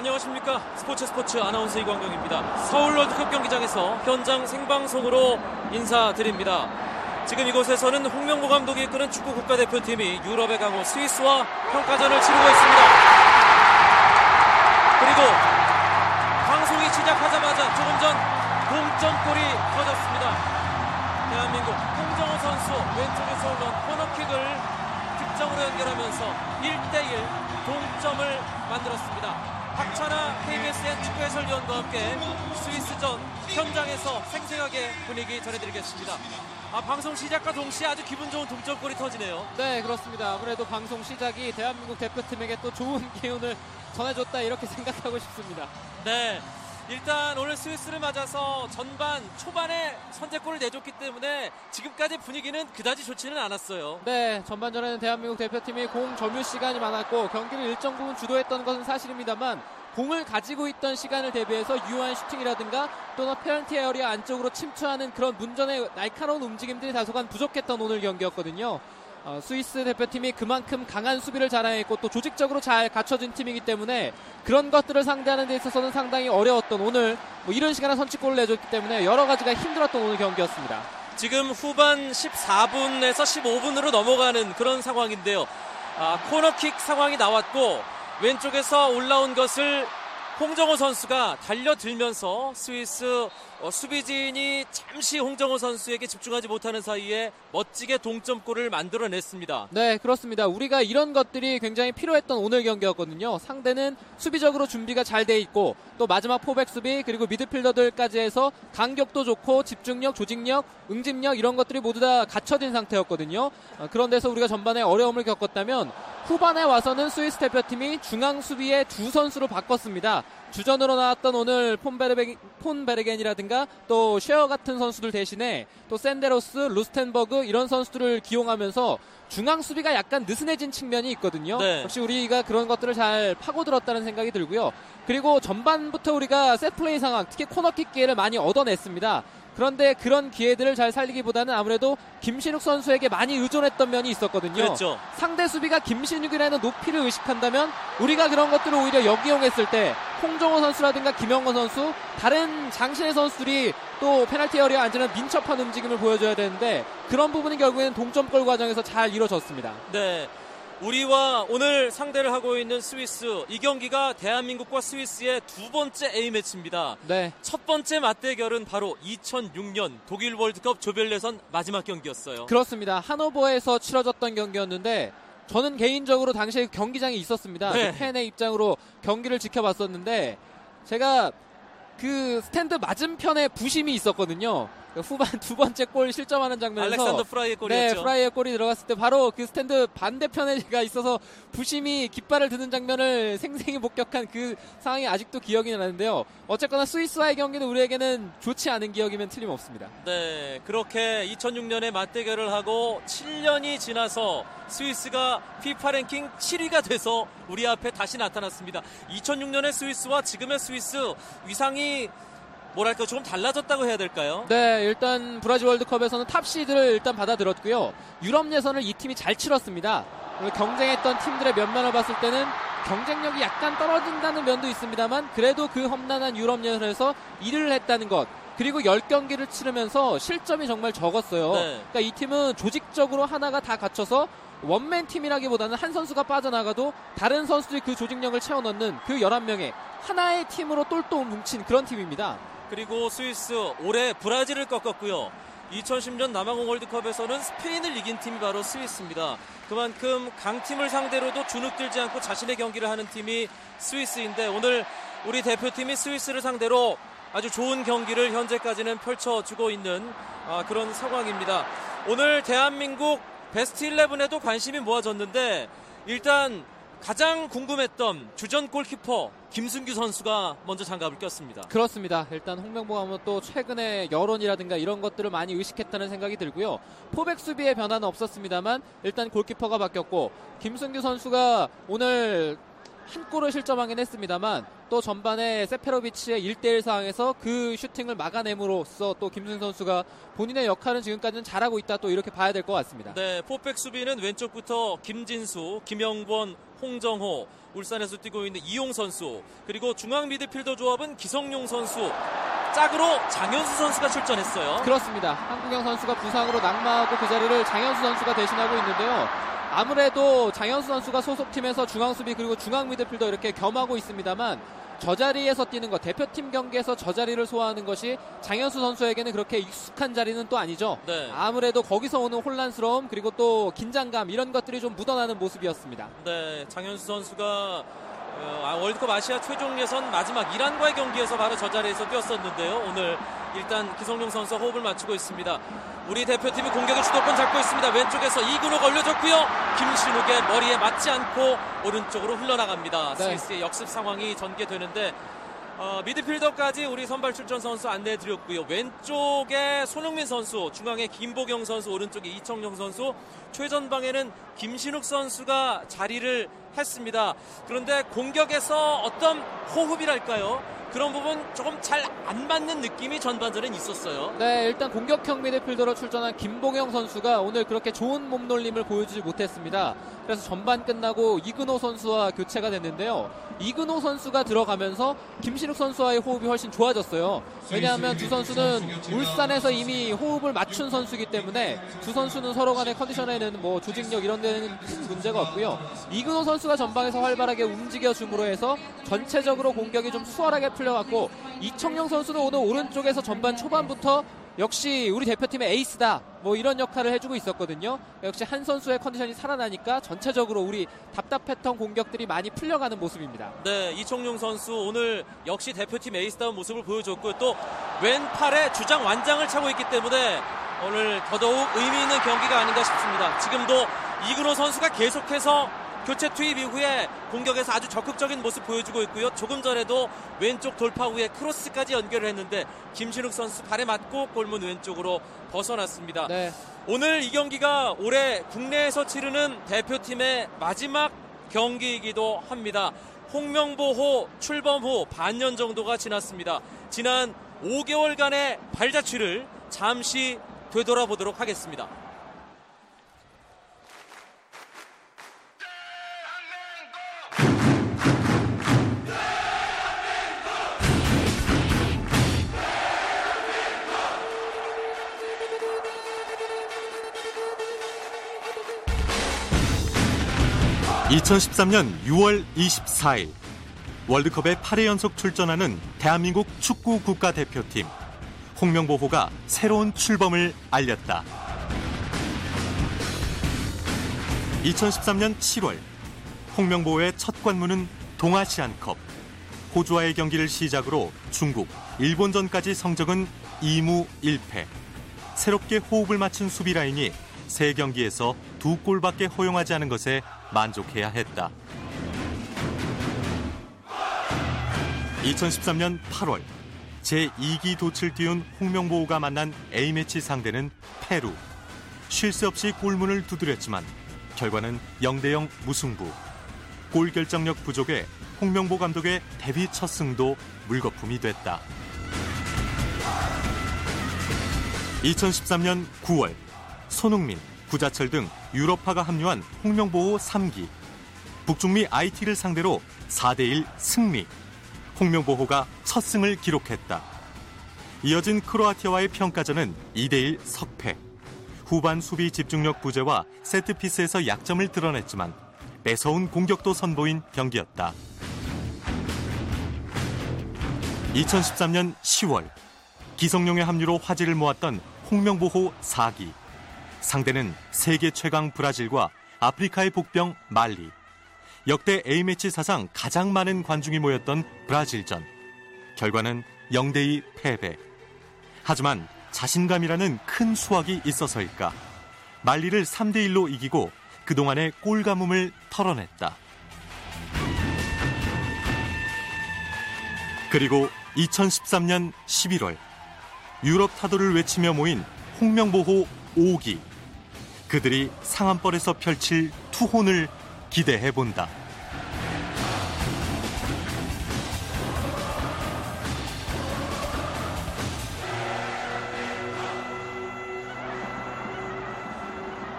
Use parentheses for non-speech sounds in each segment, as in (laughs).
안녕하십니까 스포츠 스포츠 아나운서 이광경입니다. 서울 월드컵 경기장에서 현장 생방송으로 인사드립니다. 지금 이곳에서는 홍명보 감독이 이끄는 축구 국가대표팀이 유럽의 강호 스위스와 평가전을 치르고 있습니다. 그리고 방송이 시작하자마자 조금 전 동점골이 터졌습니다. 대한민국 홍정호 선수 왼쪽에서 올라온 코너킥을 득점으로 연결하면서 1대1 동점을 만들었습니다. 박찬아 KBSN 축구 해설위원과 함께 스위스전 현장에서 생생하게 분위기 전해드리겠습니다. 아, 방송 시작과 동시에 아주 기분 좋은 동점골이 터지네요. 네, 그렇습니다. 아무래도 방송 시작이 대한민국 대표팀에게 또 좋은 (laughs) 기운을 전해줬다 이렇게 생각하고 싶습니다. 네. 일단 오늘 스위스를 맞아서 전반 초반에 선제골을 내줬기 때문에 지금까지 분위기는 그다지 좋지는 않았어요. 네, 전반전에는 대한민국 대표팀이 공 점유 시간이 많았고 경기를 일정 부분 주도했던 것은 사실입니다만 공을 가지고 있던 시간을 대비해서 유효한 슈팅이라든가 또는 페널티 에어리아 안쪽으로 침투하는 그런 문전의 날카로운 움직임들이 다소간 부족했던 오늘 경기였거든요. 어, 스위스 대표팀이 그만큼 강한 수비를 자랑했고 또 조직적으로 잘 갖춰진 팀이기 때문에 그런 것들을 상대하는 데 있어서는 상당히 어려웠던 오늘 뭐 이런 시간에 선취골을 내줬기 때문에 여러 가지가 힘들었던 오늘 경기였습니다. 지금 후반 14분에서 15분으로 넘어가는 그런 상황인데요. 아, 코너킥 상황이 나왔고 왼쪽에서 올라온 것을 홍정호 선수가 달려들면서 스위스 어, 수비진이 잠시 홍정호 선수에게 집중하지 못하는 사이에 멋지게 동점골을 만들어냈습니다. 네, 그렇습니다. 우리가 이런 것들이 굉장히 필요했던 오늘 경기였거든요. 상대는 수비적으로 준비가 잘 돼 있고 또 마지막 포백 수비 그리고 미드필더들까지 해서 간격도 좋고 집중력, 조직력, 응집력 이런 것들이 모두 다 갖춰진 상태였거든요. 어, 그런 데서 우리가 전반에 어려움을 겪었다면 후반에 와서는 스위스 대표팀이 중앙 수비에 두 선수로 바꿨습니다. 주전으로 나왔던 오늘 폰베르겐, 폰베르겐이라든가 또 쉐어 같은 선수들 대신에 또 센데로스, 루스텐베르거 이런 선수들을 기용하면서 중앙 수비가 약간 느슨해진 측면이 있거든요. 네. 역시 우리가 그런 것들을 잘 파고들었다는 생각이 들고요. 그리고 전반부터 우리가 세트 플레이 상황, 특히 코너킥 기회를 많이 얻어냈습니다. 그런데 그런 기회들을 잘 살리기보다는 아무래도 김신욱 선수에게 많이 의존했던 면이 있었거든요. 그렇죠. 상대 수비가 김신욱이라는 높이를 의식한다면 우리가 그런 것들을 오히려 역이용했을 때 홍정호 선수라든가 김영건 선수 다른 장신의 선수들이 또 페널티 에어리에 앉는 민첩한 움직임을 보여줘야 되는데 그런 부분이 결국에는 동점골 과정에서 잘 이루어졌습니다. 네. 우리와 오늘 상대를 하고 있는 스위스 이 경기가 대한민국과 스위스의 두 번째 A매치입니다. 네. 첫 번째 맞대결은 바로 2006년 독일 월드컵 조별예선 마지막 경기였어요. 그렇습니다. 하노버에서 치러졌던 경기였는데 저는 개인적으로 당시에 경기장에 있었습니다. 네. 그 팬의 입장으로 경기를 지켜봤었는데 제가 그 스탠드 맞은편에 부심이 있었거든요. 그 후반 두 번째 골 실점하는 장면에서 알렉산더 프라이의 네, 골이었죠. 프라이의 골이 들어갔을 때 바로 그 스탠드 반대편에 제가 있어서 부심이 깃발을 드는 장면을 생생히 목격한 그 상황이 아직도 기억이 나는데요. 어쨌거나 스위스와의 경기는 우리에게는 좋지 않은 기억이면 틀림없습니다. 네, 그렇게 2006년에 맞대결을 하고 7년이 지나서 스위스가 피파 랭킹 7위가 돼서 우리 앞에 다시 나타났습니다. 2006년의 스위스와 지금의 스위스 위상이 뭐랄까 조금 달라졌다고 해야 될까요? 네, 일단 브라질 월드컵에서는 탑 시드를 일단 받아들었고요. 유럽 예선을 이 팀이 잘 치렀습니다. 경쟁했던 팀들의 면면을 봤을 때는 경쟁력이 약간 떨어진다는 면도 있습니다만 그래도 그 험난한 유럽 예선에서 일을 했다는 것 그리고 10경기를 치르면서 실점이 정말 적었어요. 네. 그러니까 이 팀은 조직적으로 하나가 다 갖춰서 원맨 팀이라기보다는 한 선수가 빠져나가도 다른 선수들이 그 조직력을 채워넣는 그 11명의 하나의 팀으로 똘똘 뭉친 그런 팀입니다. 그리고 스위스 올해 브라질을 꺾었고요. 2010년 남아공 월드컵에서는 스페인을 이긴 팀이 바로 스위스입니다. 그만큼 강팀을 상대로도 주눅들지 않고 자신의 경기를 하는 팀이 스위스인데 오늘 우리 대표팀이 스위스를 상대로 아주 좋은 경기를 현재까지는 펼쳐주고 있는 아, 그런 상황입니다. 오늘 대한민국 베스트 11에도 관심이 모아졌는데 일단 가장 궁금했던 주전 골키퍼 김승규 선수가 먼저 장갑을 꼈습니다. 그렇습니다. 일단 홍명보 감독 또 최근에 여론이라든가 이런 것들을 많이 의식했다는 생각이 들고요. 포백 수비의 변화는 없었습니다만 일단 골키퍼가 바뀌었고 김승규 선수가 오늘 한 골을 실점하긴 했습니다만 또 전반에 세페로비치의 1대1 상황에서 그 슈팅을 막아냄으로써 또 김승 선수가 본인의 역할은 지금까지는 잘하고 있다 또 이렇게 봐야 될 것 같습니다. 네, 포백 수비는 왼쪽부터 김진수, 김영권, 홍정호, 울산에서 뛰고 있는 이용 선수, 그리고 중앙 미드필더 조합은 기성용 선수, 짝으로 장현수 선수가 출전했어요. 그렇습니다. 한국영 선수가 부상으로 낙마하고 그 자리를 장현수 선수가 대신하고 있는데요. 아무래도 장현수 선수가 소속팀에서 중앙 수비 그리고 중앙 미드필더 이렇게 겸하고 있습니다만 저 자리에서 뛰는 것, 대표팀 경기에서 저 자리를 소화하는 것이 장현수 선수에게는 그렇게 익숙한 자리는 또 아니죠. 네. 아무래도 거기서 오는 혼란스러움 그리고 또 긴장감 이런 것들이 좀 묻어나는 모습이었습니다. 네, 장현수 선수가 월드컵 아시아 최종 예선 마지막 이란과의 경기에서 바로 저 자리에서 뛰었었는데요. 오늘 일단 기성용 선수 호흡을 맞추고 있습니다. 우리 대표팀이 공격의 주도권 잡고 있습니다. 왼쪽에서 이근호 걸려줬고요. 김신욱의 머리에 맞지 않고 오른쪽으로 흘러나갑니다. 네. 스위스의 역습 상황이 전개되는데 어, 미드필더까지 우리 선발 출전 선수 안내해 드렸고요. 왼쪽에 손흥민 선수, 중앙에 김보경 선수, 오른쪽에 이청용 선수, 최전방에는 김신욱 선수가 자리를 했습니다. 그런데 공격에서 어떤 호흡이랄까요? 그런 부분 조금 잘 안 맞는 느낌이 전반전엔 있었어요. 네, 일단 공격형 미드필더로 출전한 김봉영 선수가 오늘 그렇게 좋은 몸놀림을 보여주지 못했습니다. 그래서 전반 끝나고 이근호 선수와 교체가 됐는데요. 이근호 선수가 들어가면서 김신욱 선수와의 호흡이 훨씬 좋아졌어요. 왜냐하면 두 선수는 울산에서 이미 호흡을 맞춘 선수이기 때문에 두 선수는 서로 간의 컨디션에는 뭐 조직력 이런 데는 큰 문제가 없고요. 이근호 선수가 전방에서 활발하게 움직여 줌으로 해서 전체적으로 공격이 좀 수월하게 풀려갔고 이청용 선수는 오늘 오른쪽에서 전반 초반부터 역시 우리 대표팀의 에이스다. 뭐 이런 역할을 해주고 있었거든요. 역시 한 선수의 컨디션이 살아나니까 전체적으로 우리 답답했던 공격들이 많이 풀려가는 모습입니다. 네, 이청용 선수 오늘 역시 대표팀 에이스다운 모습을 보여줬고 또 왼팔에 주장 완장을 차고 있기 때문에 오늘 더더욱 의미 있는 경기가 아닌가 싶습니다. 지금도 이근호 선수가 계속해서 교체 투입 이후에 공격에서 아주 적극적인 모습 보여주고 있고요. 조금 전에도 왼쪽 돌파 후에 크로스까지 연결을 했는데 김신욱 선수 발에 맞고 골문 왼쪽으로 벗어났습니다. 네. 오늘 이 경기가 올해 국내에서 치르는 대표팀의 마지막 경기이기도 합니다. 홍명보호 출범 후 반년 정도가 지났습니다. 지난 5개월간의 발자취를 잠시 되돌아보도록 하겠습니다. (2013년 6월 24일) 월드컵에 8회 연속 출전하는 대한민국 축구 국가대표팀 홍명보호가 새로운 출범을 알렸다. 2013년 7월 홍명보호의 첫 관문은 동아시안컵 호주와의 경기를 시작으로 중국, 일본전까지 성적은 2무 1패. 새롭게 호흡을 맞춘 수비 라인이 세 경기에서 두 골밖에 허용하지 않은 것에 만족해야 했다. 2013년 8월 제2기 도출 띄운 홍명보호가 만난 A매치 상대는 페루. 쉴 새 없이 골문을 두드렸지만 결과는 0대0 무승부. 골 결정력 부족에 홍명보 감독의 데뷔 첫 승도 물거품이 됐다. 2013년 9월 손흥민, 구자철 등 유럽파가 합류한 홍명보호 3기. 북중미 IT를 상대로 4대1 승리. 홍명보호가 첫 승을 기록했다. 이어진 크로아티아와의 평가전은 2대1 석패. 후반 수비 집중력 부재와 세트피스에서 약점을 드러냈지만 매서운 공격도 선보인 경기였다. 2013년 10월 기성용의 합류로 화제를 모았던 홍명보호 4기. 상대는 세계 최강 브라질과 아프리카의 복병 말리. 역대 A매치 사상 가장 많은 관중이 모였던 브라질전. 결과는 0대2 패배. 하지만 자신감이라는 큰 수확이 있어서일까. 말리를 3대1로 이기고 그동안의 골 가뭄을 털어냈다. 그리고 2013년 11월 유럽 타도를 외치며 모인 홍명보호 5기. 그들이 상한벌에서 펼칠 투혼을 기대해 본다.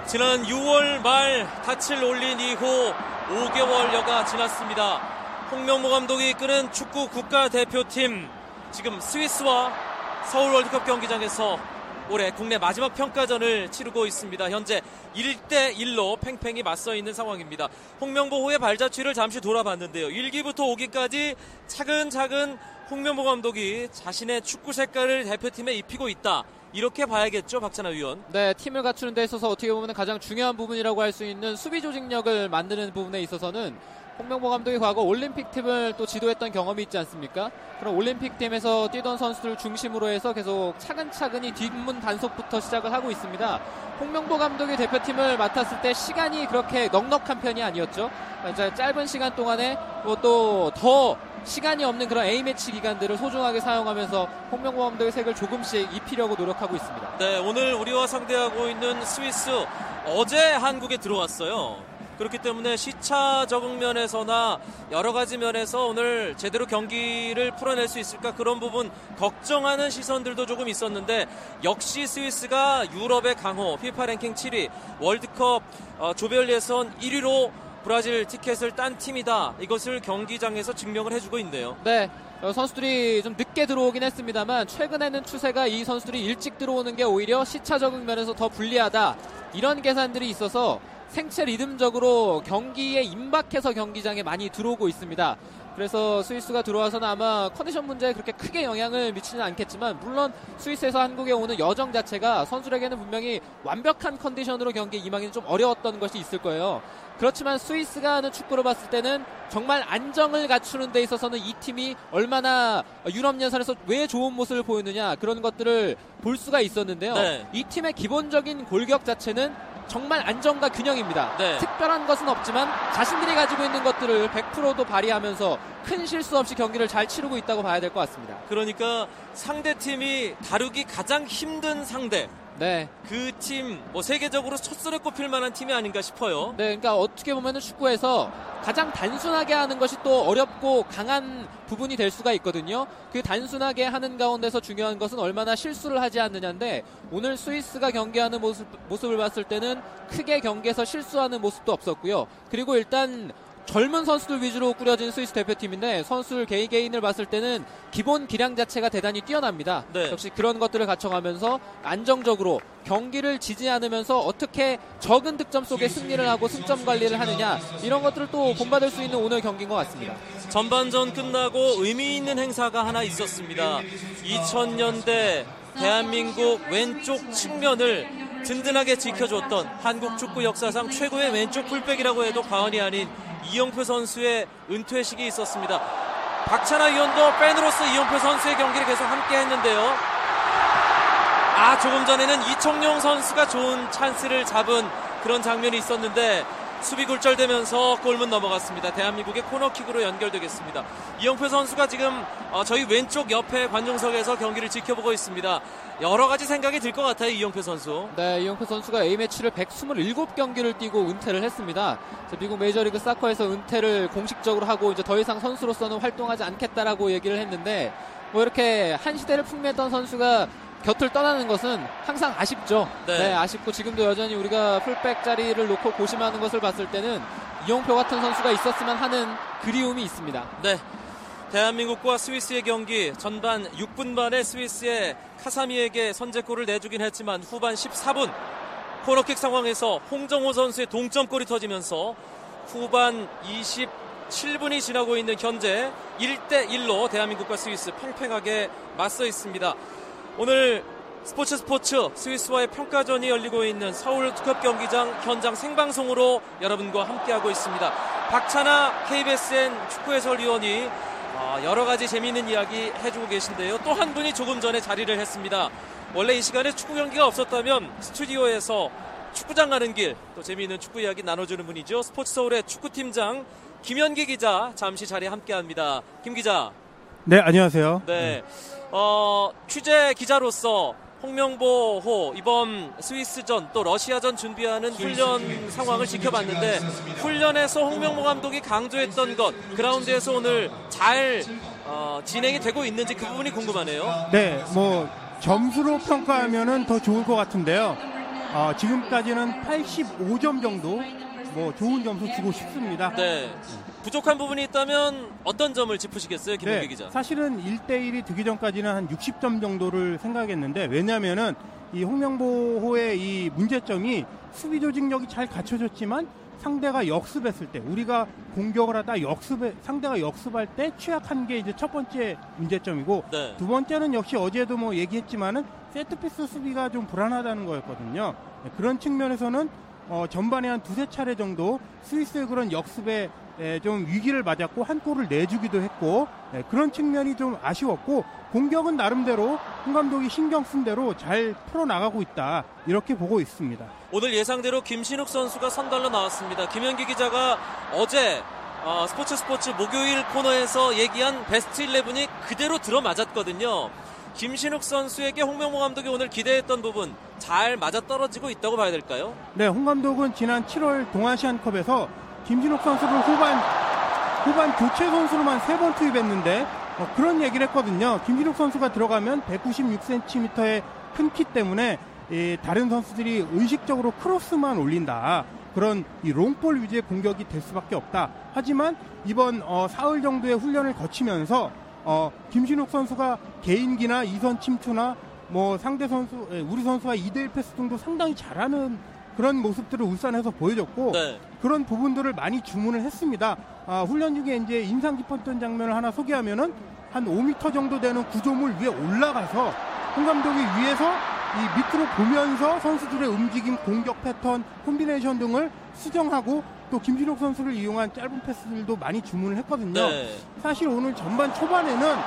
지난 6월 말 다칠 올린 이후 5개월여가 지났습니다. 홍명보 감독이 이끄는 축구 국가대표팀 지금 스위스와 서울 월드컵 경기장에서 올해 국내 마지막 평가전을 치르고 있습니다. 현재 1대 1로 팽팽히 맞서 있는 상황입니다. 홍명보호의 발자취를 잠시 돌아봤는데요. 1기부터 5기까지 차근차근 홍명보 감독이 자신의 축구 색깔을 대표팀에 입히고 있다. 이렇게 봐야겠죠, 박찬하 위원. 네, 팀을 갖추는 데 있어서 어떻게 보면 가장 중요한 부분이라고 할 수 있는 수비 조직력을 만드는 부분에 있어서는 홍명보 감독이 과거 올림픽 팀을 또 지도했던 경험이 있지 않습니까? 그럼 올림픽 팀에서 뛰던 선수들 중심으로 해서 계속 차근차근히 뒷문 단속부터 시작을 하고 있습니다. 홍명보 감독이 대표팀을 맡았을 때 시간이 그렇게 넉넉한 편이 아니었죠. 이제 짧은 시간 동안에 뭐 또더 시간이 없는 그런 A매치 기간들을 소중하게 사용하면서 홍명보 감독의 색을 조금씩 입히려고 노력하고 있습니다. 네, 오늘 우리와 상대하고 있는 스위스 어제 한국에 들어왔어요. 그렇기 때문에 시차 적응 면에서나 여러 가지 면에서 오늘 제대로 경기를 풀어낼 수 있을까 그런 부분 걱정하는 시선들도 조금 있었는데 역시 스위스가 유럽의 강호, 피파 랭킹 7위, 월드컵 어, 조별 예선 1위로 브라질 티켓을 딴 팀이다. 이것을 경기장에서 증명을 해주고 있네요. 네. 어, 선수들이 좀 늦게 들어오긴 했습니다만 최근에는 추세가 이 선수들이 일찍 들어오는 게 오히려 시차 적응 면에서 더 불리하다. 이런 계산들이 있어서 생체 리듬적으로 경기에 임박해서 경기장에 많이 들어오고 있습니다. 그래서 스위스가 들어와서는 아마 컨디션 문제에 그렇게 크게 영향을 미치는 않겠지만 물론 스위스에서 한국에 오는 여정 자체가 선수에게는 분명히 완벽한 컨디션으로 경기에 임하기는 좀 어려웠던 것이 있을 거예요. 그렇지만 스위스가 하는 축구로 봤을 때는 정말 안정을 갖추는 데 있어서는 이 팀이 얼마나 유럽 예선에서 왜 좋은 모습을 보였느냐 그런 것들을 볼 수가 있었는데요. 네. 이 팀의 기본적인 골격 자체는 정말 안정과 균형입니다. 네. 특별한 것은 없지만 자신들이 가지고 있는 것들을 100%도 발휘하면서 큰 실수 없이 경기를 잘 치르고 있다고 봐야 될 것 같습니다. 그러니까 상대 팀이 다루기 가장 힘든 상대 네. 그 팀 뭐 세계적으로 첫선에 꼽힐 만한 팀이 아닌가 싶어요. 네, 그러니까 어떻게 보면은 축구에서 가장 단순하게 하는 것이 또 어렵고 강한 부분이 될 수가 있거든요. 그 단순하게 하는 가운데서 중요한 것은 얼마나 실수를 하지 않느냐인데 오늘 스위스가 경기하는 모습, 모습을 봤을 때는 크게 경기에서 실수하는 모습도 없었고요. 그리고 일단 젊은 선수들 위주로 꾸려진 스위스 대표팀인데 선수들 개인 개인을 봤을 때는 기본 기량 자체가 대단히 뛰어납니다. 네. 역시 그런 것들을 갖춰가면서 안정적으로 경기를 지지 않으면서 어떻게 적은 득점 속에 승리를 하고 승점 관리를 하느냐 이런 것들을 또 본받을 수 있는 오늘 경기인 것 같습니다. 전반전 끝나고 의미 있는 행사가 하나 있었습니다. 2000년대 대한민국 왼쪽 측면을 든든하게 지켜줬던 한국 축구 역사상 최고의 왼쪽 풀백이라고 해도 과언이 아닌 이영표 선수의 은퇴식이 있었습니다. 박찬하 위원도 팬으로서 이영표 선수의 경기를 계속 함께 했는데요. 아, 조금 전에는 이청용 선수가 좋은 찬스를 잡은 그런 장면이 있었는데 수비 굴절되면서 골문 넘어갔습니다. 대한민국의 코너킥으로 연결되겠습니다. 이영표 선수가 지금 어, 저희 왼쪽 옆에 관중석에서 경기를 지켜보고 있습니다. 여러 가지 생각이 들 것 같아요, 이영표 선수. 네, 이영표 선수가 A매치를 127경기를 뛰고 은퇴를 했습니다. 미국 메이저리그 사커에서 은퇴를 공식적으로 하고 이제 더 이상 선수로서는 활동하지 않겠다라고 얘기를 했는데 뭐 이렇게 한 시대를 풍미했던 선수가 곁을 떠나는 것은 항상 아쉽죠. 네. 네. 아쉽고 지금도 여전히 우리가 풀백 자리를 놓고 고심하는 것을 봤을 때는 이용표 같은 선수가 있었으면 하는 그리움이 있습니다. 네. 대한민국과 스위스의 경기 전반 6분 반에 스위스의 카사미에게 선제골을 내주긴 했지만 후반 14분 코너킥 상황에서 홍정호 선수의 동점골이 터지면서 후반 27분이 지나고 있는 현재 1대 1로 대한민국과 스위스 팽팽하게 맞서 있습니다. 오늘 스포츠 스포츠 스위스와의 평가전이 열리고 있는 서울 특급 경기장 현장 생방송으로 여러분과 함께하고 있습니다. 박찬아 KBSN 축구 해설위원이 아, 여러 가지 재미있는 이야기 해주고 계신데요. 또 한 분이 조금 전에 자리를 했습니다. 원래 이 시간에 축구 경기가 없었다면 스튜디오에서 축구장 가는 길 또 재미있는 축구 이야기 나눠주는 분이죠. 스포츠 서울의 축구팀장 김현기 기자 잠시 자리에 함께합니다. 김 기자. 네, 안녕하세요. 네. 어, 취재 기자로서 홍명보호 이번 스위스전 또 러시아전 준비하는 훈련 상황을 지켜봤는데 훈련에서 홍명보 감독이 강조했던 것 그라운드에서 오늘 잘 어, 진행이 되고 있는지 그 부분이 궁금하네요. 네, 뭐 점수로 평가하면은 더 좋을 것 같은데요. 어, 지금까지는 85점 정도 뭐 좋은 점수 주고 싶습니다. 네. 부족한 부분이 있다면 어떤 점을 짚으시겠어요, 기자? 네, 사실은 1대1이 되기 전까지는 한 60점 정도를 생각했는데 왜냐하면은 이 홍명보호의 이 문제점이 수비 조직력이 잘 갖춰졌지만 상대가 역습했을 때 우리가 공격을 하다 역습에 상대가 역습할 때 취약한 게 이제 첫 번째 문제점이고 네. 두 번째는 역시 어제도 뭐 얘기했지만은 세트피스 수비가 좀 불안하다는 거였거든요. 네, 그런 측면에서는 어, 전반에 한 두세 차례 정도 스위스의 그런 역습에 에, 좀 위기를 맞았고 한 골을 내주기도 했고 네, 그런 측면이 좀 아쉬웠고 공격은 나름대로 홍 감독이 신경 쓴 대로 잘 풀어나가고 있다 이렇게 보고 있습니다. 오늘 예상대로 김신욱 선수가 선발로 나왔습니다. 김현기 기자가 어제 어, 스포츠 스포츠 목요일 코너에서 얘기한 베스트 11이 그대로 들어맞았거든요. 김신욱 선수에게 홍명보 감독이 오늘 기대했던 부분 잘 맞아떨어지고 있다고 봐야 될까요? 네, 홍 감독은 지난 7월 동아시안컵에서 김진욱 선수를 후반 후반 교체 선수로만 세 번 투입했는데 어, 그런 얘기를 했거든요. 김진욱 선수가 들어가면 196cm의 큰 키 때문에 이 다른 선수들이 의식적으로 크로스만 올린다. 그런 이 롱볼 위주의 공격이 될 수밖에 없다. 하지만 이번 어, 사흘 정도의 훈련을 거치면서 어, 김신욱 선수가 개인기나 이선 침투나 뭐 상대 선수, 예, 우리 선수와 2대1 패스 등도 상당히 잘하는 그런 모습들을 울산에서 보여줬고 네. 그런 부분들을 많이 주문을 했습니다. 아, 훈련 중에 이제 인상 깊었던 장면을 하나 소개하면은 한 5m 정도 되는 구조물 위에 올라가서 홍 감독이 위에서 이 밑으로 보면서 선수들의 움직임, 공격 패턴, 콤비네이션 등을 수정하고 또 김진욱 선수를 이용한 짧은 패스들도 많이 주문을 했거든요. 네. 사실 오늘 전반 초반에는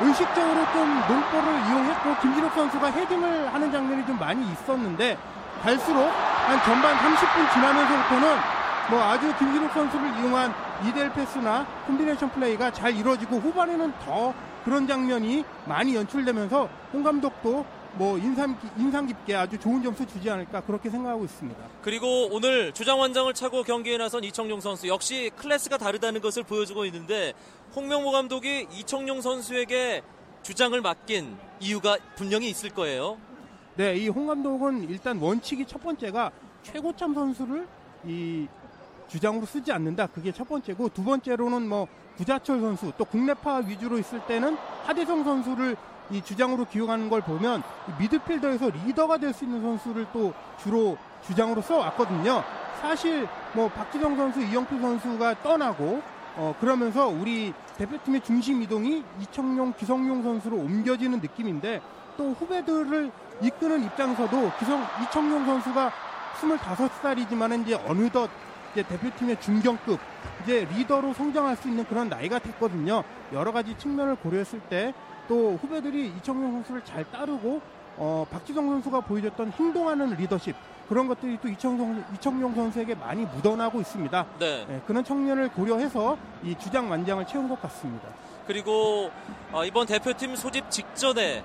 의식적으로 좀 농볼을 이용했고 김진욱 선수가 헤딩을 하는 장면이 좀 많이 있었는데 갈수록 한 전반 30분 지나면서부터는 뭐 아주 김진욱 선수를 이용한 2대1 패스나 콤비네이션 플레이가 잘 이루어지고 후반에는 더 그런 장면이 많이 연출되면서 홍 감독도 뭐 인상, 깊- 인상 깊게 아주 좋은 점수 주지 않을까 그렇게 생각하고 있습니다. 그리고 오늘 주장 원장을 차고 경기에 나선 이청용 선수 역시 클래스가 다르다는 것을 보여주고 있는데 홍명보 감독이 이청용 선수에게 주장을 맡긴 이유가 분명히 있을 거예요. 네, 이 홍 감독은 일단 원칙이 첫 번째가 최고참 선수를 이 주장으로 쓰지 않는다. 그게 첫 번째고 두 번째로는 뭐 구자철 선수 또 국내파 위주로 있을 때는 하대성 선수를 이 주장으로 기용하는 걸 보면 이 미드필더에서 리더가 될 수 있는 선수를 또 주로 주장으로 써왔거든요. 사실 뭐 박지성 선수, 이영표 선수가 떠나고 어 그러면서 우리 대표팀의 중심 이동이 이청용, 기성용 선수로 옮겨지는 느낌인데 또 후배들을 이끄는 입장에서도 기성 이청용 선수가 25살이지만 이제 어느덧 이제 대표팀의 중견급 이제 리더로 성장할 수 있는 그런 나이가 됐거든요. 여러 가지 측면을 고려했을 때 또 후배들이 이청용 선수를 잘 따르고 어, 박지성 선수가 보여줬던 행동하는 리더십 그런 것들이 또 이청용, 이청용 선수에게 많이 묻어나고 있습니다. 네. 네, 그런 청년을 고려해서 이 주장 완장을 채운 것 같습니다. 그리고 어, 이번 대표팀 소집 직전에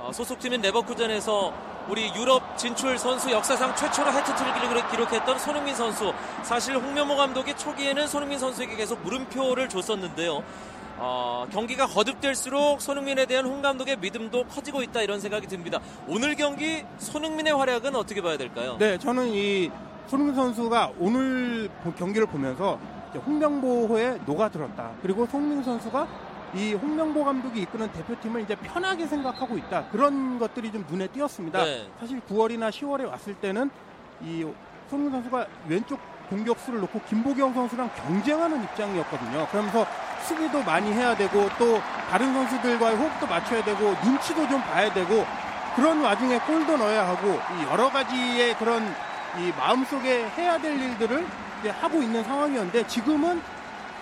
어, 소속팀인 레버쿠젠에서 우리 유럽 진출 선수 역사상 최초로 해트트릭을 기록했던 손흥민 선수. 사실 홍명보 감독이 초기에는 손흥민 선수에게 계속 물음표를 줬었는데요. 어, 경기가 거듭될수록 손흥민에 대한 홍 감독의 믿음도 커지고 있다 이런 생각이 듭니다. 오늘 경기 손흥민의 활약은 어떻게 봐야 될까요? 네, 저는 이 손흥민 선수가 오늘 보- 경기를 보면서 홍명보호에 녹아들었다. 그리고 손흥민 선수가 이 홍명보 감독이 이끄는 대표팀을 이제 편하게 생각하고 있다. 그런 것들이 좀 눈에 띄었습니다. 네. 사실 9월이나 10월에 왔을 때는 이 손흥민 선수가 왼쪽 공격수를 놓고 김보경 선수랑 경쟁하는 입장이었거든요. 그러면서 수비도 많이 해야 되고 또 다른 선수들과의 호흡도 맞춰야 되고 눈치도 좀 봐야 되고 그런 와중에 골도 넣어야 하고 이 여러 가지의 그런 이 마음속에 해야 될 일들을 이제 하고 있는 상황이었는데 지금은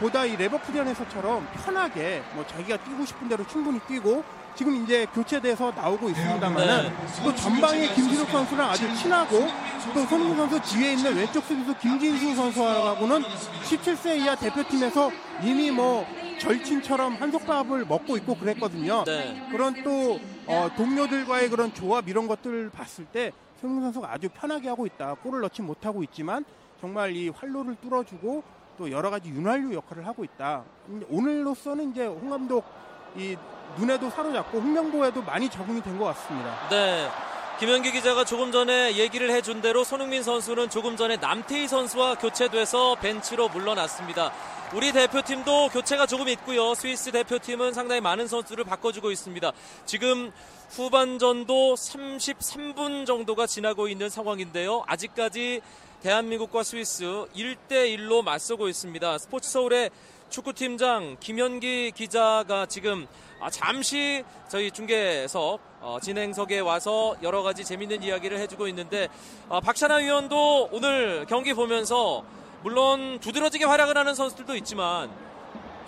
보다 이 레버쿠젠에서처럼 편하게 뭐 자기가 뛰고 싶은 대로 충분히 뛰고 지금 이제 교체돼서 나오고 있습니다만은 네. 또 전방에 김진욱 선수랑 아주 친하고 또 손흥민 선수 뒤에 있는 왼쪽 수비수 김진수 선수하고는 17세 이하 대표팀에서 이미 뭐 절친처럼 한솥밥을 먹고 있고 그랬거든요. 네. 그런 또 어, 동료들과의 그런 조합 이런 것들을 봤을 때 손흥민 선수가 아주 편하게 하고 있다. 골을 넣지 못하고 있지만 정말 이 활로를 뚫어주고 또 여러 가지 윤활유 역할을 하고 있다. 음, 오늘로서는 이제 홍 감독 이 눈에도 사로잡고 홍명보에도 많이 적응이 된 것 같습니다. 네. 김현기 기자가 조금 전에 얘기를 해준 대로 손흥민 선수는 조금 전에 남태희 선수와 교체돼서 벤치로 물러났습니다. 우리 대표팀도 교체가 조금 있고요. 스위스 대표팀은 상당히 많은 선수를 바꿔주고 있습니다. 지금 후반전도 33분 정도가 지나고 있는 상황인데요. 아직까지 대한민국과 스위스 1대1로 맞서고 있습니다. 스포츠 서울의 축구팀장 김현기 기자가 지금 아, 잠시 저희 중계석 어, 진행석에 와서 여러 가지 재밌는 이야기를 해주고 있는데 아, 박찬하 위원도 오늘 경기 보면서 물론 두드러지게 활약을 하는 선수들도 있지만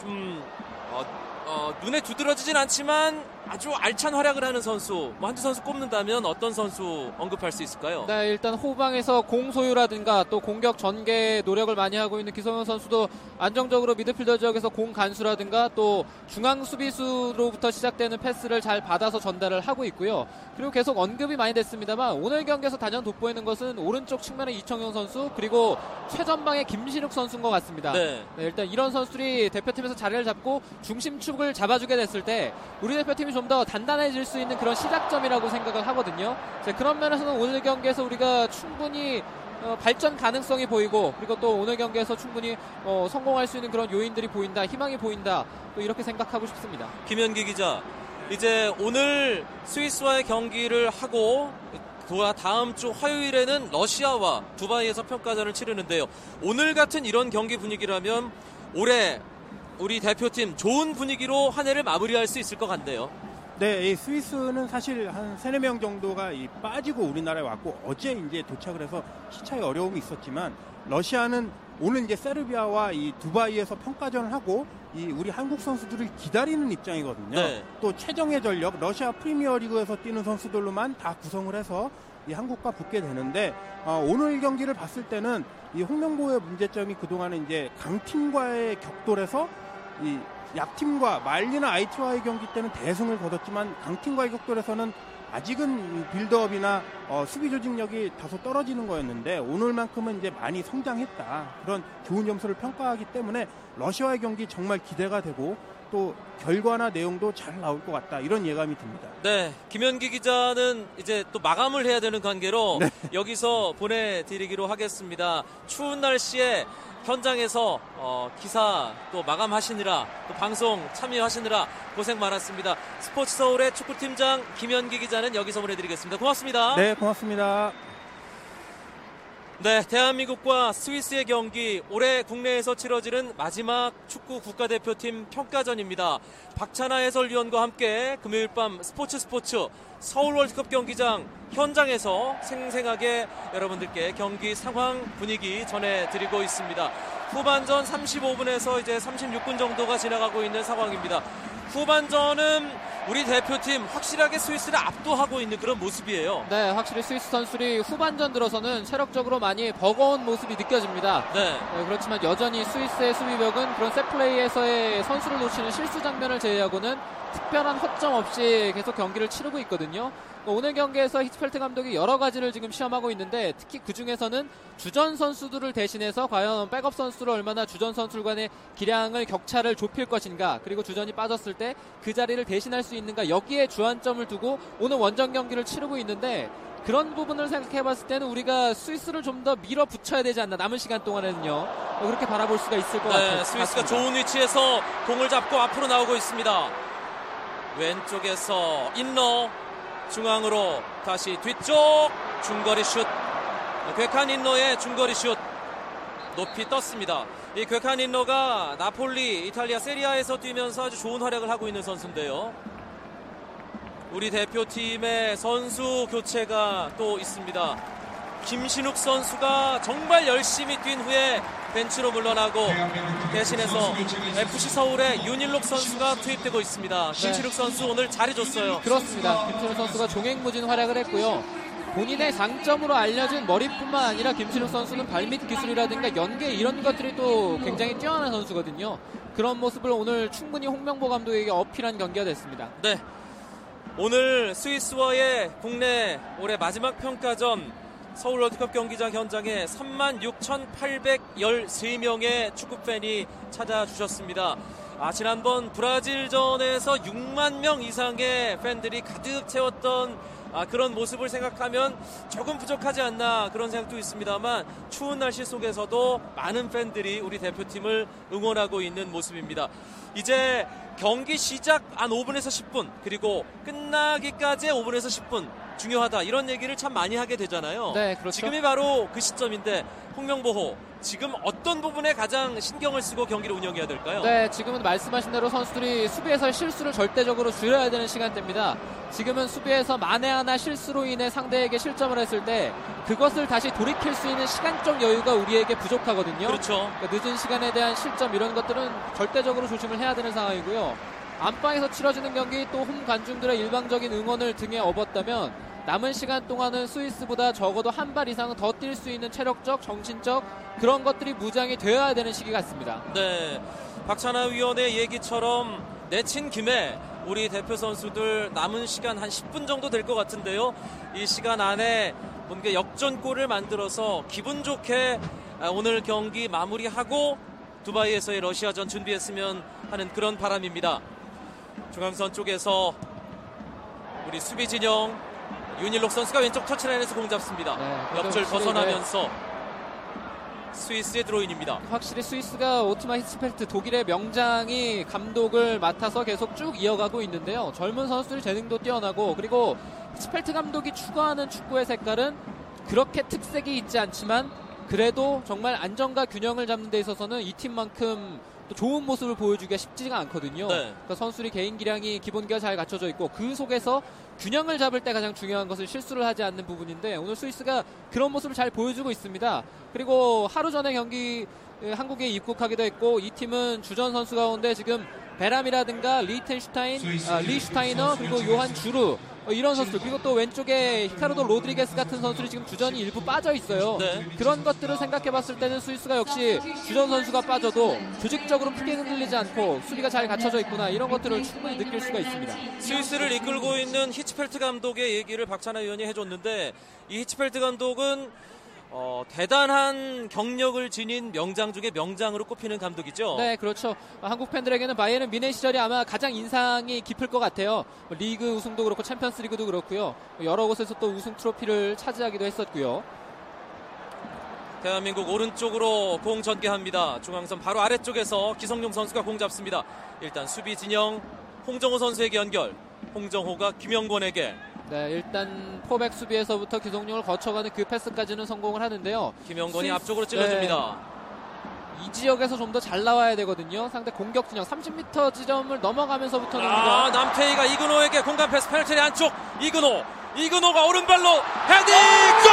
좀 어, 어, 눈에 두드러지진 않지만 아주 알찬 활약을 하는 선수 뭐 한두 선수 꼽는다면 어떤 선수 언급할 수 있을까요? 네, 일단 후방에서 공 소유라든가 또 공격 전개 노력을 많이 하고 있는 기성용 선수도 안정적으로 미드필더 지역에서 공 간수라든가 또 중앙 수비수로부터 시작되는 패스를 잘 받아서 전달을 하고 있고요. 그리고 계속 언급이 많이 됐습니다만 오늘 경기에서 단연 돋보이는 것은 오른쪽 측면의 이청용 선수 그리고 최전방의 김신욱 선수인 것 같습니다. 네. 네, 일단 이런 선수들이 대표팀에서 자리를 잡고 중심축을 잡아주게 됐을 때 우리 대표팀이 좀 더 단단해질 수 있는 그런 시작점이라고 생각을 하거든요. 자, 그런 면에서는 오늘 경기에서 우리가 충분히 어, 발전 가능성이 보이고 그리고 또 오늘 경기에서 충분히 어, 성공할 수 있는 그런 요인들이 보인다, 희망이 보인다. 또 이렇게 생각하고 싶습니다. 김현기 기자 이제 오늘 스위스와의 경기를 하고 그 다음 주 화요일에는 러시아와 두바이에서 평가전을 치르는데요. 오늘 같은 이런 경기 분위기라면 올해 우리 대표팀 좋은 분위기로 한 해를 마무리할 수 있을 것 같네요. 네, 이 스위스는 사실 한 세네 명 정도가 이 빠지고 우리나라에 왔고 어제 이제 도착을 해서 시차에 어려움이 있었지만 러시아는 오늘 이제 세르비아와 이 두바이에서 평가전을 하고 이 우리 한국 선수들을 기다리는 입장이거든요. 네. 또 최정예 전력 러시아 프리미어리그에서 뛰는 선수들로만 다 구성을 해서 이 한국과 붙게 되는데 어, 오늘 경기를 봤을 때는 이 홍명보의 문제점이 그동안은 이제 강팀과의 격돌에서 이 약팀과 말리나 아이트와의 경기 때는 대승을 거뒀지만 강팀과의 격돌에서는 아직은 빌드업이나 어, 수비 조직력이 다소 떨어지는 거였는데 오늘만큼은 이제 많이 성장했다 그런 좋은 점수를 평가하기 때문에 러시아의 경기 정말 기대가 되고 또 결과나 내용도 잘 나올 것 같다 이런 예감이 듭니다. 네, 김현기 기자는 이제 또 마감을 해야 되는 관계로 네. 여기서 보내드리기로 하겠습니다. 추운 날씨에 현장에서 어, 기사 또 마감하시느라 또 방송 참여하시느라 고생 많았습니다. 스포츠 서울의 축구팀장 김현기 기자는 여기서 보내드리겠습니다. 고맙습니다. 네, 고맙습니다. 네, 대한민국과 스위스의 경기 올해 국내에서 치러지는 마지막 축구 국가대표팀 평가전입니다. 박찬하 해설위원과 함께 금요일 밤 스포츠 스포츠 서울 월드컵 경기장 현장에서 생생하게 여러분들께 경기 상황 분위기 전해드리고 있습니다. 후반전 35분에서 이제 36분 정도가 지나가고 있는 상황입니다. 후반전은 우리 대표팀 확실하게 스위스를 압도하고 있는 그런 모습이에요. 네, 확실히 스위스 선수들이 후반전 들어서는 체력적으로 많이 버거운 모습이 느껴집니다. 네. 네, 그렇지만 여전히 스위스의 수비벽은 그런 셋플레이에서의 선수를 놓치는 실수 장면을 제외하고는 특별한 허점 없이 계속 경기를 치르고 있거든요. 오늘 경기에서 히트펠트 감독이 여러 가지를 지금 시험하고 있는데 특히 그 중에서는 주전 선수들을 대신해서 과연 백업 선수를 얼마나 주전 선수 간의 기량을 격차를 좁힐 것인가 그리고 주전이 빠졌을 때 그 자리를 대신할 수 있는가 여기에 주안점을 두고 오늘 원정 경기를 치르고 있는데 그런 부분을 생각해 봤을 때는 우리가 스위스를 좀 더 밀어붙여야 되지 않나 남은 시간 동안에는요 그렇게 바라볼 수가 있을 것 같아요. 네, 스위스가 좋은 위치에서 공을 잡고 앞으로 나오고 있습니다. 왼쪽에서 인너 중앙으로 다시 뒤쪽 중거리 슛 괴칸 인너의 중거리 슛 높이 떴습니다. 이 괴칸 인너가 나폴리 이탈리아 세리아에서 뛰면서 아주 좋은 활약을 하고 있는 선수인데요. 우리 대표팀의 선수 교체가 또 있습니다. 김신욱 선수가 정말 열심히 뛴 후에 벤치로 물러나고 대신해서 FC 서울의 윤일록 선수가 투입되고 있습니다. 김신욱 선수 오늘 잘해줬어요. 그렇습니다. 김신욱 선수가 종횡무진 활약을 했고요. 본인의 장점으로 알려진 머리뿐만 아니라 김신욱 선수는 발밑 기술이라든가 연계 이런 것들이 또 굉장히 뛰어난 선수거든요. 그런 모습을 오늘 충분히 홍명보 감독에게 어필한 경기가 됐습니다. 네. 오늘 스위스와의 국내 올해 마지막 평가전 서울 월드컵 경기장 현장에 36,813명의 축구팬이 찾아주셨습니다. 아, 지난번 브라질전에서 6만 명 이상의 팬들이 가득 채웠던 아, 그런 모습을 생각하면 조금 부족하지 않나 그런 생각도 있습니다만 추운 날씨 속에서도 많은 팬들이 우리 대표팀을 응원하고 있는 모습입니다. 이제 경기 시작 한 5분에서 10분 그리고 끝나기까지 5분에서 10분 중요하다 이런 얘기를 참 많이 하게 되잖아요. 네, 그렇죠. 지금이 바로 그 시점인데 홍명보호 지금 어떤 부분에 가장 신경을 쓰고 경기를 운영해야 될까요? 네, 지금은 말씀하신 대로 선수들이 수비에서 실수를 절대적으로 줄여야 되는 시간대입니다. 지금은 수비에서 만에 하나 실수로 인해 상대에게 실점을 했을 때 그것을 다시 돌이킬 수 있는 시간적 여유가 우리에게 부족하거든요. 그렇죠. 그러니까 늦은 시간에 대한 실점 이런 것들은 절대적으로 조심을 해야 되는 상황이고요. 안방에서 치러지는 경기 또 홈 관중들의 일방적인 응원을 등에 업었다면 남은 시간 동안은 스위스보다 적어도 한 발 이상은 더 뛸 수 있는 체력적, 정신적 그런 것들이 무장이 되어야 되는 시기 같습니다. 네. 박찬하 위원의 얘기처럼 내친 김에 우리 대표 선수들 남은 시간 한 10분 정도 될 것 같은데요. 이 시간 안에 뭔가 역전골을 만들어서 기분 좋게 아, 오늘 경기 마무리하고 두바이에서의 러시아전 준비했으면 하는 그런 바람입니다. 중앙선 쪽에서 우리 수비 진영 윤일록 선수가 왼쪽 터치라인에서 공 잡습니다. 네, 옆줄 벗어나면서 스위스의 드로인입니다. 확실히 스위스가 오트마 히츠펠트 독일의 명장이 감독을 맡아서 계속 쭉 이어가고 있는데요. 젊은 선수들이 재능도 뛰어나고 그리고 히츠펠트 감독이 추구하는 축구의 색깔은 그렇게 특색이 있지 않지만 그래도 정말 안정과 균형을 잡는 데 있어서는 이 팀만큼 또 좋은 모습을 보여주기가 쉽지가 않거든요. 네. 그러니까 선수들이 개인 기량이 기본기가 잘 갖춰져 있고 그 속에서 균형을 잡을 때 가장 중요한 것은 실수를 하지 않는 부분인데 오늘 스위스가 그런 모습을 잘 보여주고 있습니다. 그리고 하루 전에 경기 에, 한국에 입국하기도 했고 이 팀은 주전 선수 가운데 지금 베라미라든가 리텐슈타인, 아, 리히슈타이너 그리고 요한 주루 어, 이런 선수들 그리고 또 왼쪽에 히카르도 로드리게스 같은 선수들이 지금 주전이 일부 빠져 있어요. 네. 그런 것들을 생각해 봤을 때는 스위스가 역시 주전 선수가 빠져도 조직적으로 크게 흔들리지 않고 수비가 잘 갖춰져 있구나 이런 것들을 충분히 느낄 수가 있습니다. 스위스를 이끌고 있는 히츠펠트 감독의 얘기를 박찬하 위원이 해줬는데 이 히츠펠트 감독은 어, 대단한 경력을 지닌 명장 중에 명장으로 꼽히는 감독이죠. 네, 그렇죠. 어, 한국 팬들에게는 바이에른 뮌헨 시절이 아마 가장 인상이 깊을 것 같아요. 뭐 리그 우승도 그렇고 챔피언스 리그도 그렇고요. 뭐 여러 곳에서 또 우승 트로피를 차지하기도 했었고요. 대한민국 오른쪽으로 공 전개합니다. 중앙선 바로 아래쪽에서 기성용 선수가 공 잡습니다. 일단 수비 진영 홍정호 선수에게 연결. 홍정호가 김영권에게 네, 일단 포백 수비에서부터 기성용을 거쳐가는 그 패스까지는 성공을 하는데요. 김영권이 스위스- 앞쪽으로 찔러줍니다. 이 지역에서 좀 더 잘 나와야 되거든요. 상대 공격 진영 30m 지점을 넘어가면서부터는 아, 남태희가 이근호에게 공간 패스 페널티 안쪽 이근호 이근호가 오른발로 헤딩 골!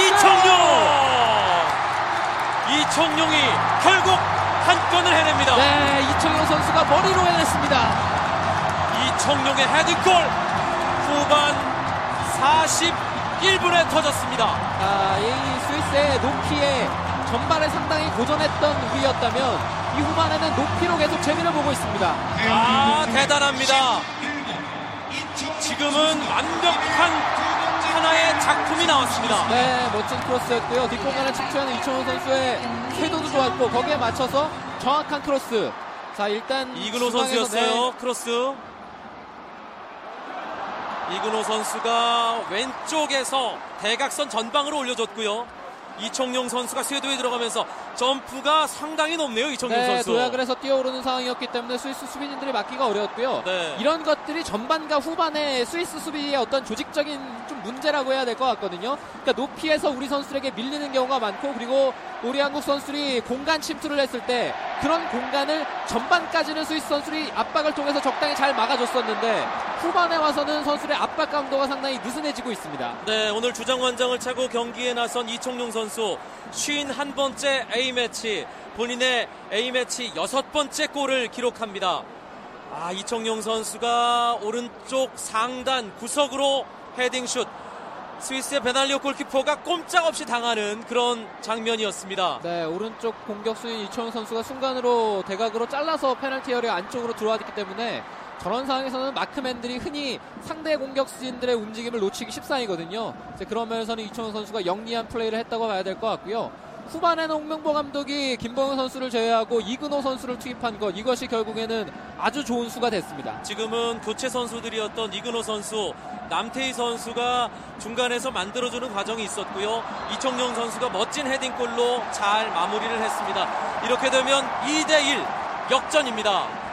이청용 이청용이 결국 한 건을 해냅니다. 네, 이청용 선수가 머리로 해냈습니다. 이청용의 헤딩골 후반 41분에 터졌습니다. 아, 이 스위스의 높이에 전반에 상당히 고전했던 우리였다면 이 후반에는 높이로 계속 재미를 보고 있습니다. 아 대단합니다. 지금은 완벽한 하나의 작품이 나왔습니다. 네, 멋진 크로스였고요. 뒷공간을 침투하는 이청용 선수의 쇄도도 좋았고 거기에 맞춰서 정확한 크로스. 자, 일단 이근호 선수였어요. 네, 크로스. 이근호 선수가 왼쪽에서 대각선 전방으로 올려줬고요. 이청용 선수가 쇄도에 들어가면서 점프가 상당히 높네요. 이청용 네, 선수. 도약을 해서 뛰어오르는 상황이었기 때문에 스위스 수비진들이 막기가 어려웠고요. 네. 이런 것들이 전반과 후반에 스위스 수비의 어떤 조직적인 좀 문제라고 해야 될 것 같거든요. 그러니까 높이에서 우리 선수들에게 밀리는 경우가 많고 그리고 우리 한국 선수들이 공간 침투를 했을 때 그런 공간을 전반까지는 스위스 선수들이 압박을 통해서 적당히 잘 막아줬었는데 후반에 와서는 선수들의 압박 강도가 상당히 느슨해지고 있습니다. 네, 오늘 주장 완장을 차고 경기에 나선 이청용 선수 51번째 A 매치 본인의 A매치 여섯 번째 골을 기록합니다. 아, 이청용 선수가 오른쪽 상단 구석으로 헤딩슛 스위스의 베날리오 골키퍼가 꼼짝없이 당하는 그런 장면이었습니다. 네, 오른쪽 공격수인 이청용 선수가 순간으로 대각으로 잘라서 페널티 어리 안쪽으로 들어왔기 때문에 저런 상황에서는 마크맨들이 흔히 상대 공격수진들의 움직임을 놓치기 십상이거든요. 이제 그런 면에서는 이청용 선수가 영리한 플레이를 했다고 봐야 될 것 같고요. 후반에는 홍명보 감독이 김범현 선수를 제외하고 이근호 선수를 투입한 것 이것이 결국에는 아주 좋은 수가 됐습니다. 지금은 교체 선수들이었던 이근호 선수, 남태희 선수가 중간에서 만들어주는 과정이 있었고요. 이청용 선수가 멋진 헤딩골로 잘 마무리를 했습니다. 이렇게 되면 2대1 역전입니다.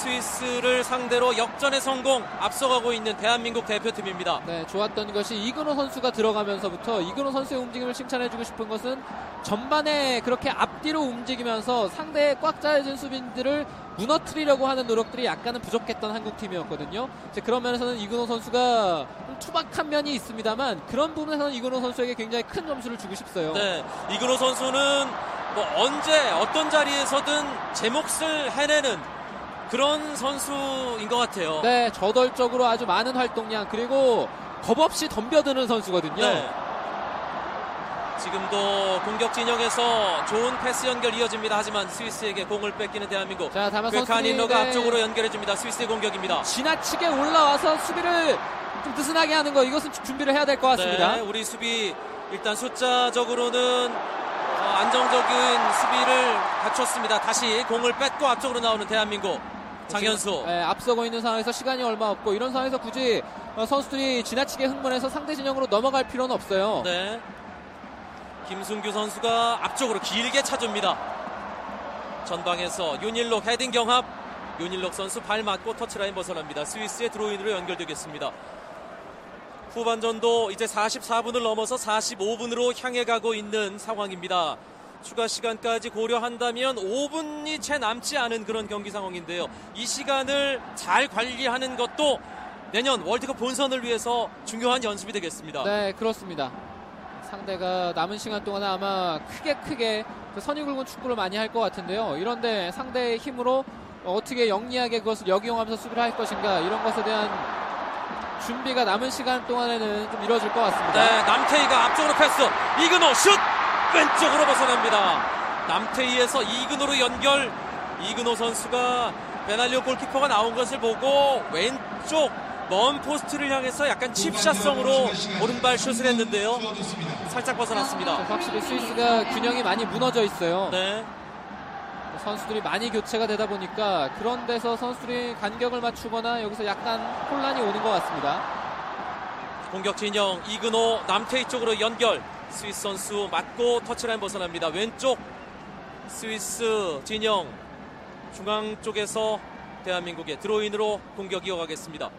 스위스를 상대로 역전의 성공 앞서가고 있는 대한민국 대표팀입니다. 네, 좋았던 것이 이근호 선수가 들어가면서부터 이근호 선수의 움직임을 칭찬해주고 싶은 것은 전반에 그렇게 앞뒤로 움직이면서 상대의 꽉 짜여진 수비들을 무너뜨리려고 하는 노력들이 약간은 부족했던 한국 팀이었거든요. 이제 그런 면에서는 이근호 선수가 좀 투박한 면이 있습니다만 그런 부분에서는 이근호 선수에게 굉장히 큰 점수를 주고 싶어요. 네, 이근호 선수는 뭐 언제 어떤 자리에서든 제 몫을 해내는 그런 선수인 것 같아요. 네, 저돌적으로 아주 많은 활동량 그리고 겁 없이 덤벼드는 선수거든요. 네. 지금도 공격 진영에서 좋은 패스 연결 이어집니다. 하지만 스위스에게 공을 뺏기는 대한민국. 자, 다만 베카니너가 선수들이 앞쪽으로 연결해 줍니다. 스위스의 공격입니다. 지나치게 올라와서 수비를 좀 느슨하게 하는 거 이것은 준비를 해야 될 것 같습니다. 네, 우리 수비 일단 숫자적으로는 어, 안정적인 수비를 갖췄습니다. 다시 공을 뺏고 앞쪽으로 나오는 대한민국. 장현수. 네, 앞서고 있는 상황에서 시간이 얼마 없고 이런 상황에서 굳이 어, 선수들이 지나치게 흥분해서 상대 진영으로 넘어갈 필요는 없어요. 네. 김승규 선수가 앞쪽으로 길게 차줍니다. 전방에서 윤일록 헤딩 경합. 윤일록 선수 발 맞고 터치라인 벗어납니다. 스위스의 드로인으로 연결되겠습니다. 후반전도 이제 44분을 넘어서 45분으로 향해 가고 있는 상황입니다. 추가 시간까지 고려한다면 5분이 채 남지 않은 그런 경기 상황인데요. 이 시간을 잘 관리하는 것도 내년 월드컵 본선을 위해서 중요한 연습이 되겠습니다. 네, 그렇습니다. 상대가 남은 시간 동안에 아마 크게 크게 그 선이 굵은 축구를 많이 할 것 같은데요. 이런데 상대의 힘으로 어떻게 영리하게 그것을 역이용하면서 수비를 할 것인가 이런 것에 대한 준비가 남은 시간 동안에는 좀 이루어질 것 같습니다. 네, 남태희가 앞쪽으로 패스. 이근호 슛! 왼쪽으로 벗어납니다. 남태희에서 이근호로 연결. 이근호 선수가 베날리오 골키퍼가 나온 것을 보고 왼쪽 먼 포스트를 향해서 약간 칩샷성으로 오른발 슛을 했는데요. 살짝 벗어났습니다. 확실히 스위스가 균형이 많이 무너져 있어요. 네. 선수들이 많이 교체가 되다 보니까 그런 데서 선수들이 간격을 맞추거나 여기서 약간 혼란이 오는 것 같습니다. 공격 진영 이근호 남태희 쪽으로 연결. 스위스 선수 맞고 터치라인 벗어납니다. 왼쪽 스위스 진영 중앙 쪽에서 대한민국의 드로인으로 공격 이어가겠습니다.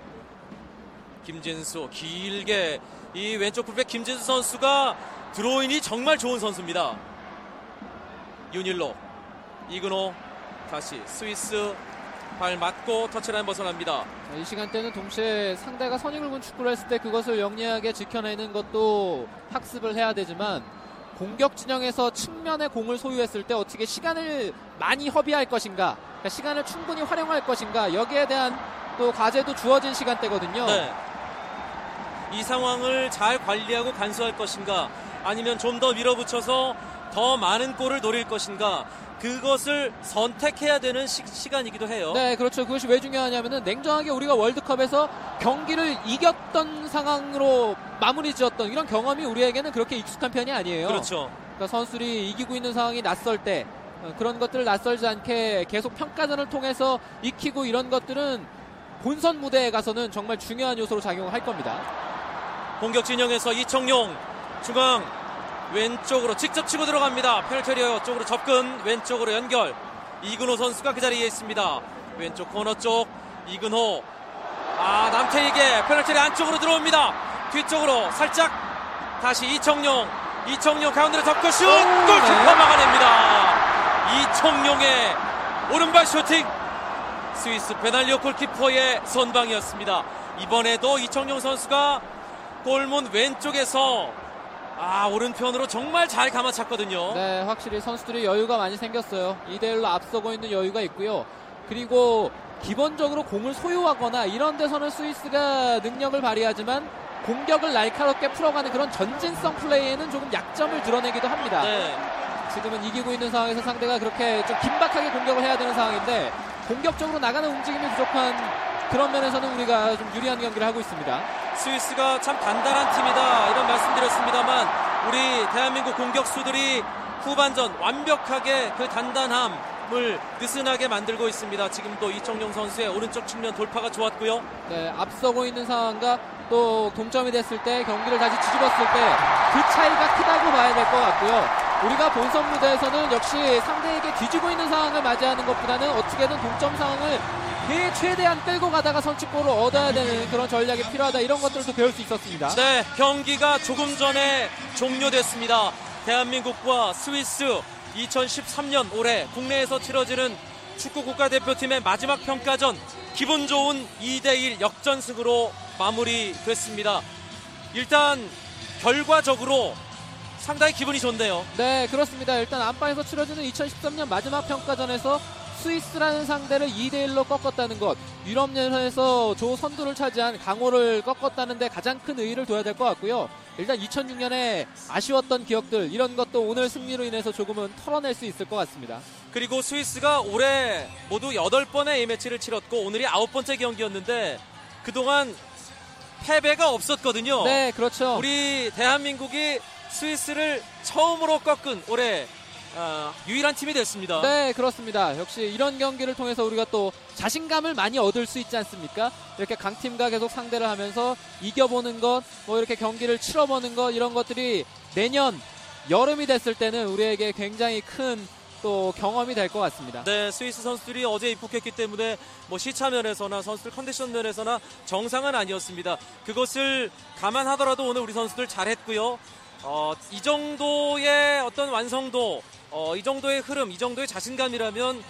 김진수 길게 이 왼쪽 풀백 김진수 선수가 드로인이 정말 좋은 선수입니다. 윤일로 이근호 다시 스위스 발 맞고 터치라인 벗어납니다. 자, 이 시간대는 동시에 상대가 선이 굵은 축구를 했을 때 그것을 영리하게 지켜내는 것도 학습을 해야 되지만 공격 진영에서 측면에 공을 소유했을 때 어떻게 시간을 많이 허비할 것인가 그러니까 시간을 충분히 활용할 것인가 여기에 대한 또 과제도 주어진 시간대거든요. 네. 이 상황을 잘 관리하고 간수할 것인가 아니면 좀 더 밀어붙여서 더 많은 골을 노릴 것인가 그것을 선택해야 되는 시, 간이기도 해요. 네, 그렇죠. 그것이 왜 중요하냐면은 냉정하게 우리가 월드컵에서 경기를 이겼던 상황으로 마무리 지었던 이런 경험이 우리에게는 그렇게 익숙한 편이 아니에요. 그렇죠. 그러니까 선수들이 이기고 있는 상황이 낯설 때 어, 그런 것들을 낯설지 않게 계속 평가전을 통해서 익히고 이런 것들은 본선 무대에 가서는 정말 중요한 요소로 작용할 겁니다. 공격 진영에서 이청용 중앙 왼쪽으로 직접 치고 들어갑니다. 페널티리어 쪽으로 접근 왼쪽으로 연결 이근호 선수가 그 자리에 있습니다. 왼쪽 코너 쪽 이근호 아 남태에게 페널티리 안쪽으로 들어옵니다. 뒤쪽으로 살짝 다시 이청용 이청용 가운데로 접고 슛 골키퍼 막아냅니다. 이청용의 오른발 슈팅 스위스 베날리오 골키퍼의 선방이었습니다. 이번에도 이청용 선수가 골문 왼쪽에서 아 오른편으로 정말 잘 감아찼거든요. 네, 확실히 선수들이 여유가 많이 생겼어요. 2대1로 앞서고 있는 여유가 있고요. 그리고 기본적으로 공을 소유하거나 이런 데서는 스위스가 능력을 발휘하지만 공격을 날카롭게 풀어가는 그런 전진성 플레이에는 조금 약점을 드러내기도 합니다. 네. 지금은 이기고 있는 상황에서 상대가 그렇게 좀 긴박하게 공격을 해야 되는 상황인데 공격적으로 나가는 움직임이 부족한 그런 면에서는 우리가 좀 유리한 경기를 하고 있습니다. 스위스가 참 단단한 팀이다 이런 말씀드렸습니다만 우리 대한민국 공격수들이 후반전 완벽하게 그 단단함을 느슨하게 만들고 있습니다. 지금도 이청용 선수의 오른쪽 측면 돌파가 좋았고요. 네, 앞서고 있는 상황과 또 동점이 됐을 때 경기를 다시 뒤집었을 때 그 차이가 크다고 봐야 될 것 같고요. 우리가 본선 무대에서는 역시 상대에게 뒤지고 있는 상황을 맞이하는 것보다는 어떻게든 동점 상황을 그 최대한 끌고 가다가 선취골을 얻어야 되는 그런 전략이 필요하다 이런 것들도 배울 수 있었습니다. 네, 경기가 조금 전에 종료됐습니다. 대한민국과 스위스 2013년 올해 국내에서 치러지는 축구 국가대표팀의 마지막 평가전 기분 좋은 2대1 역전승으로 마무리됐습니다. 일단 결과적으로 상당히 기분이 좋네요. 네, 그렇습니다. 일단 안방에서 치러지는 2013년 마지막 평가전에서 스위스라는 상대를 2대1로 꺾었다는 것, 유럽 예선에서 조 선두를 차지한 강호를 꺾었다는 데 가장 큰 의의를 둬야 될 것 같고요. 일단 2006년에 아쉬웠던 기억들, 이런 것도 오늘 승리로 인해서 조금은 털어낼 수 있을 것 같습니다. 그리고 스위스가 올해 모두 8번의 A매치를 치렀고 오늘이 아홉 번째 경기였는데 그동안 패배가 없었거든요. 네, 그렇죠. 우리 대한민국이 스위스를 처음으로 꺾은 올해 아, 유일한 팀이 됐습니다. 네, 그렇습니다. 역시 이런 경기를 통해서 우리가 또 자신감을 많이 얻을 수 있지 않습니까? 이렇게 강팀과 계속 상대를 하면서 이겨보는 것, 뭐 이렇게 경기를 치러보는 것, 이런 것들이 내년 여름이 됐을 때는 우리에게 굉장히 큰 또 경험이 될 것 같습니다. 네, 스위스 선수들이 어제 입국했기 때문에 뭐 시차 면에서나 선수들 컨디션 면에서나 정상은 아니었습니다. 그것을 감안하더라도 오늘 우리 선수들 잘했고요. 어, 이 정도의 어떤 완성도, 어, 이 정도의 흐름, 이 정도의 자신감이라면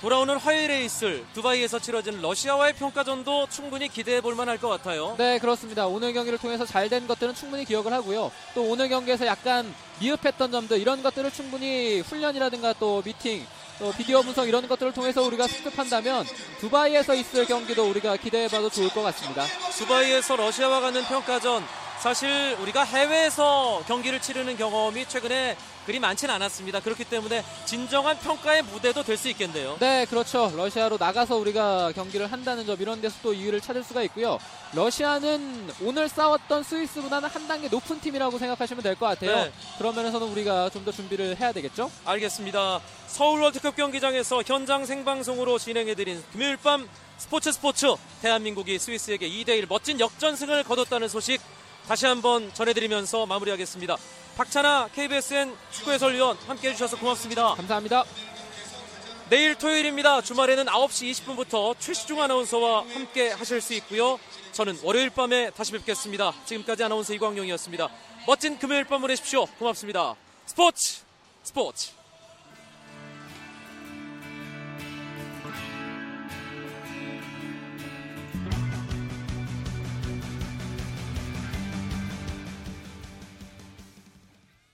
돌아오는 화요일에 있을 두바이에서 치러지는 러시아와의 평가전도 충분히 기대해 볼 만할 것 같아요. 네, 그렇습니다. 오늘 경기를 통해서 잘 된 것들은 충분히 기억을 하고요. 또 오늘 경기에서 약간 미흡했던 점들 이런 것들을 충분히 훈련이라든가 또 미팅 또 비디오 분석 이런 것들을 통해서 우리가 습득한다면 두바이에서 있을 경기도 우리가 기대해봐도 좋을 것 같습니다. 두바이에서 러시아와 가는 평가전 사실 우리가 해외에서 경기를 치르는 경험이 최근에 그리 많지는 않았습니다. 그렇기 때문에 진정한 평가의 무대도 될 수 있겠네요. 네, 그렇죠. 러시아로 나가서 우리가 경기를 한다는 점 이런 데서 또 이유를 찾을 수가 있고요. 러시아는 오늘 싸웠던 스위스보다는 한 단계 높은 팀이라고 생각하시면 될 것 같아요. 네. 그런 면에서는 우리가 좀 더 준비를 해야 되겠죠? 알겠습니다. 서울 월드컵 경기장에서 현장 생방송으로 진행해드린 금요일 밤 스포츠 스포츠 대한민국이 스위스에게 2대1 멋진 역전승을 거뒀다는 소식 다시 한번 전해드리면서 마무리하겠습니다. 박찬아 KBSN 축구 해설위원 함께 해주셔서 고맙습니다. 감사합니다. 내일 토요일입니다. 주말에는 9시 20분부터 최시중 아나운서와 함께 하실 수 있고요. 저는 월요일 밤에 다시 뵙겠습니다. 지금까지 아나운서 이광용이었습니다. 멋진 금요일 밤 보내십시오. 고맙습니다. 스포츠 스포츠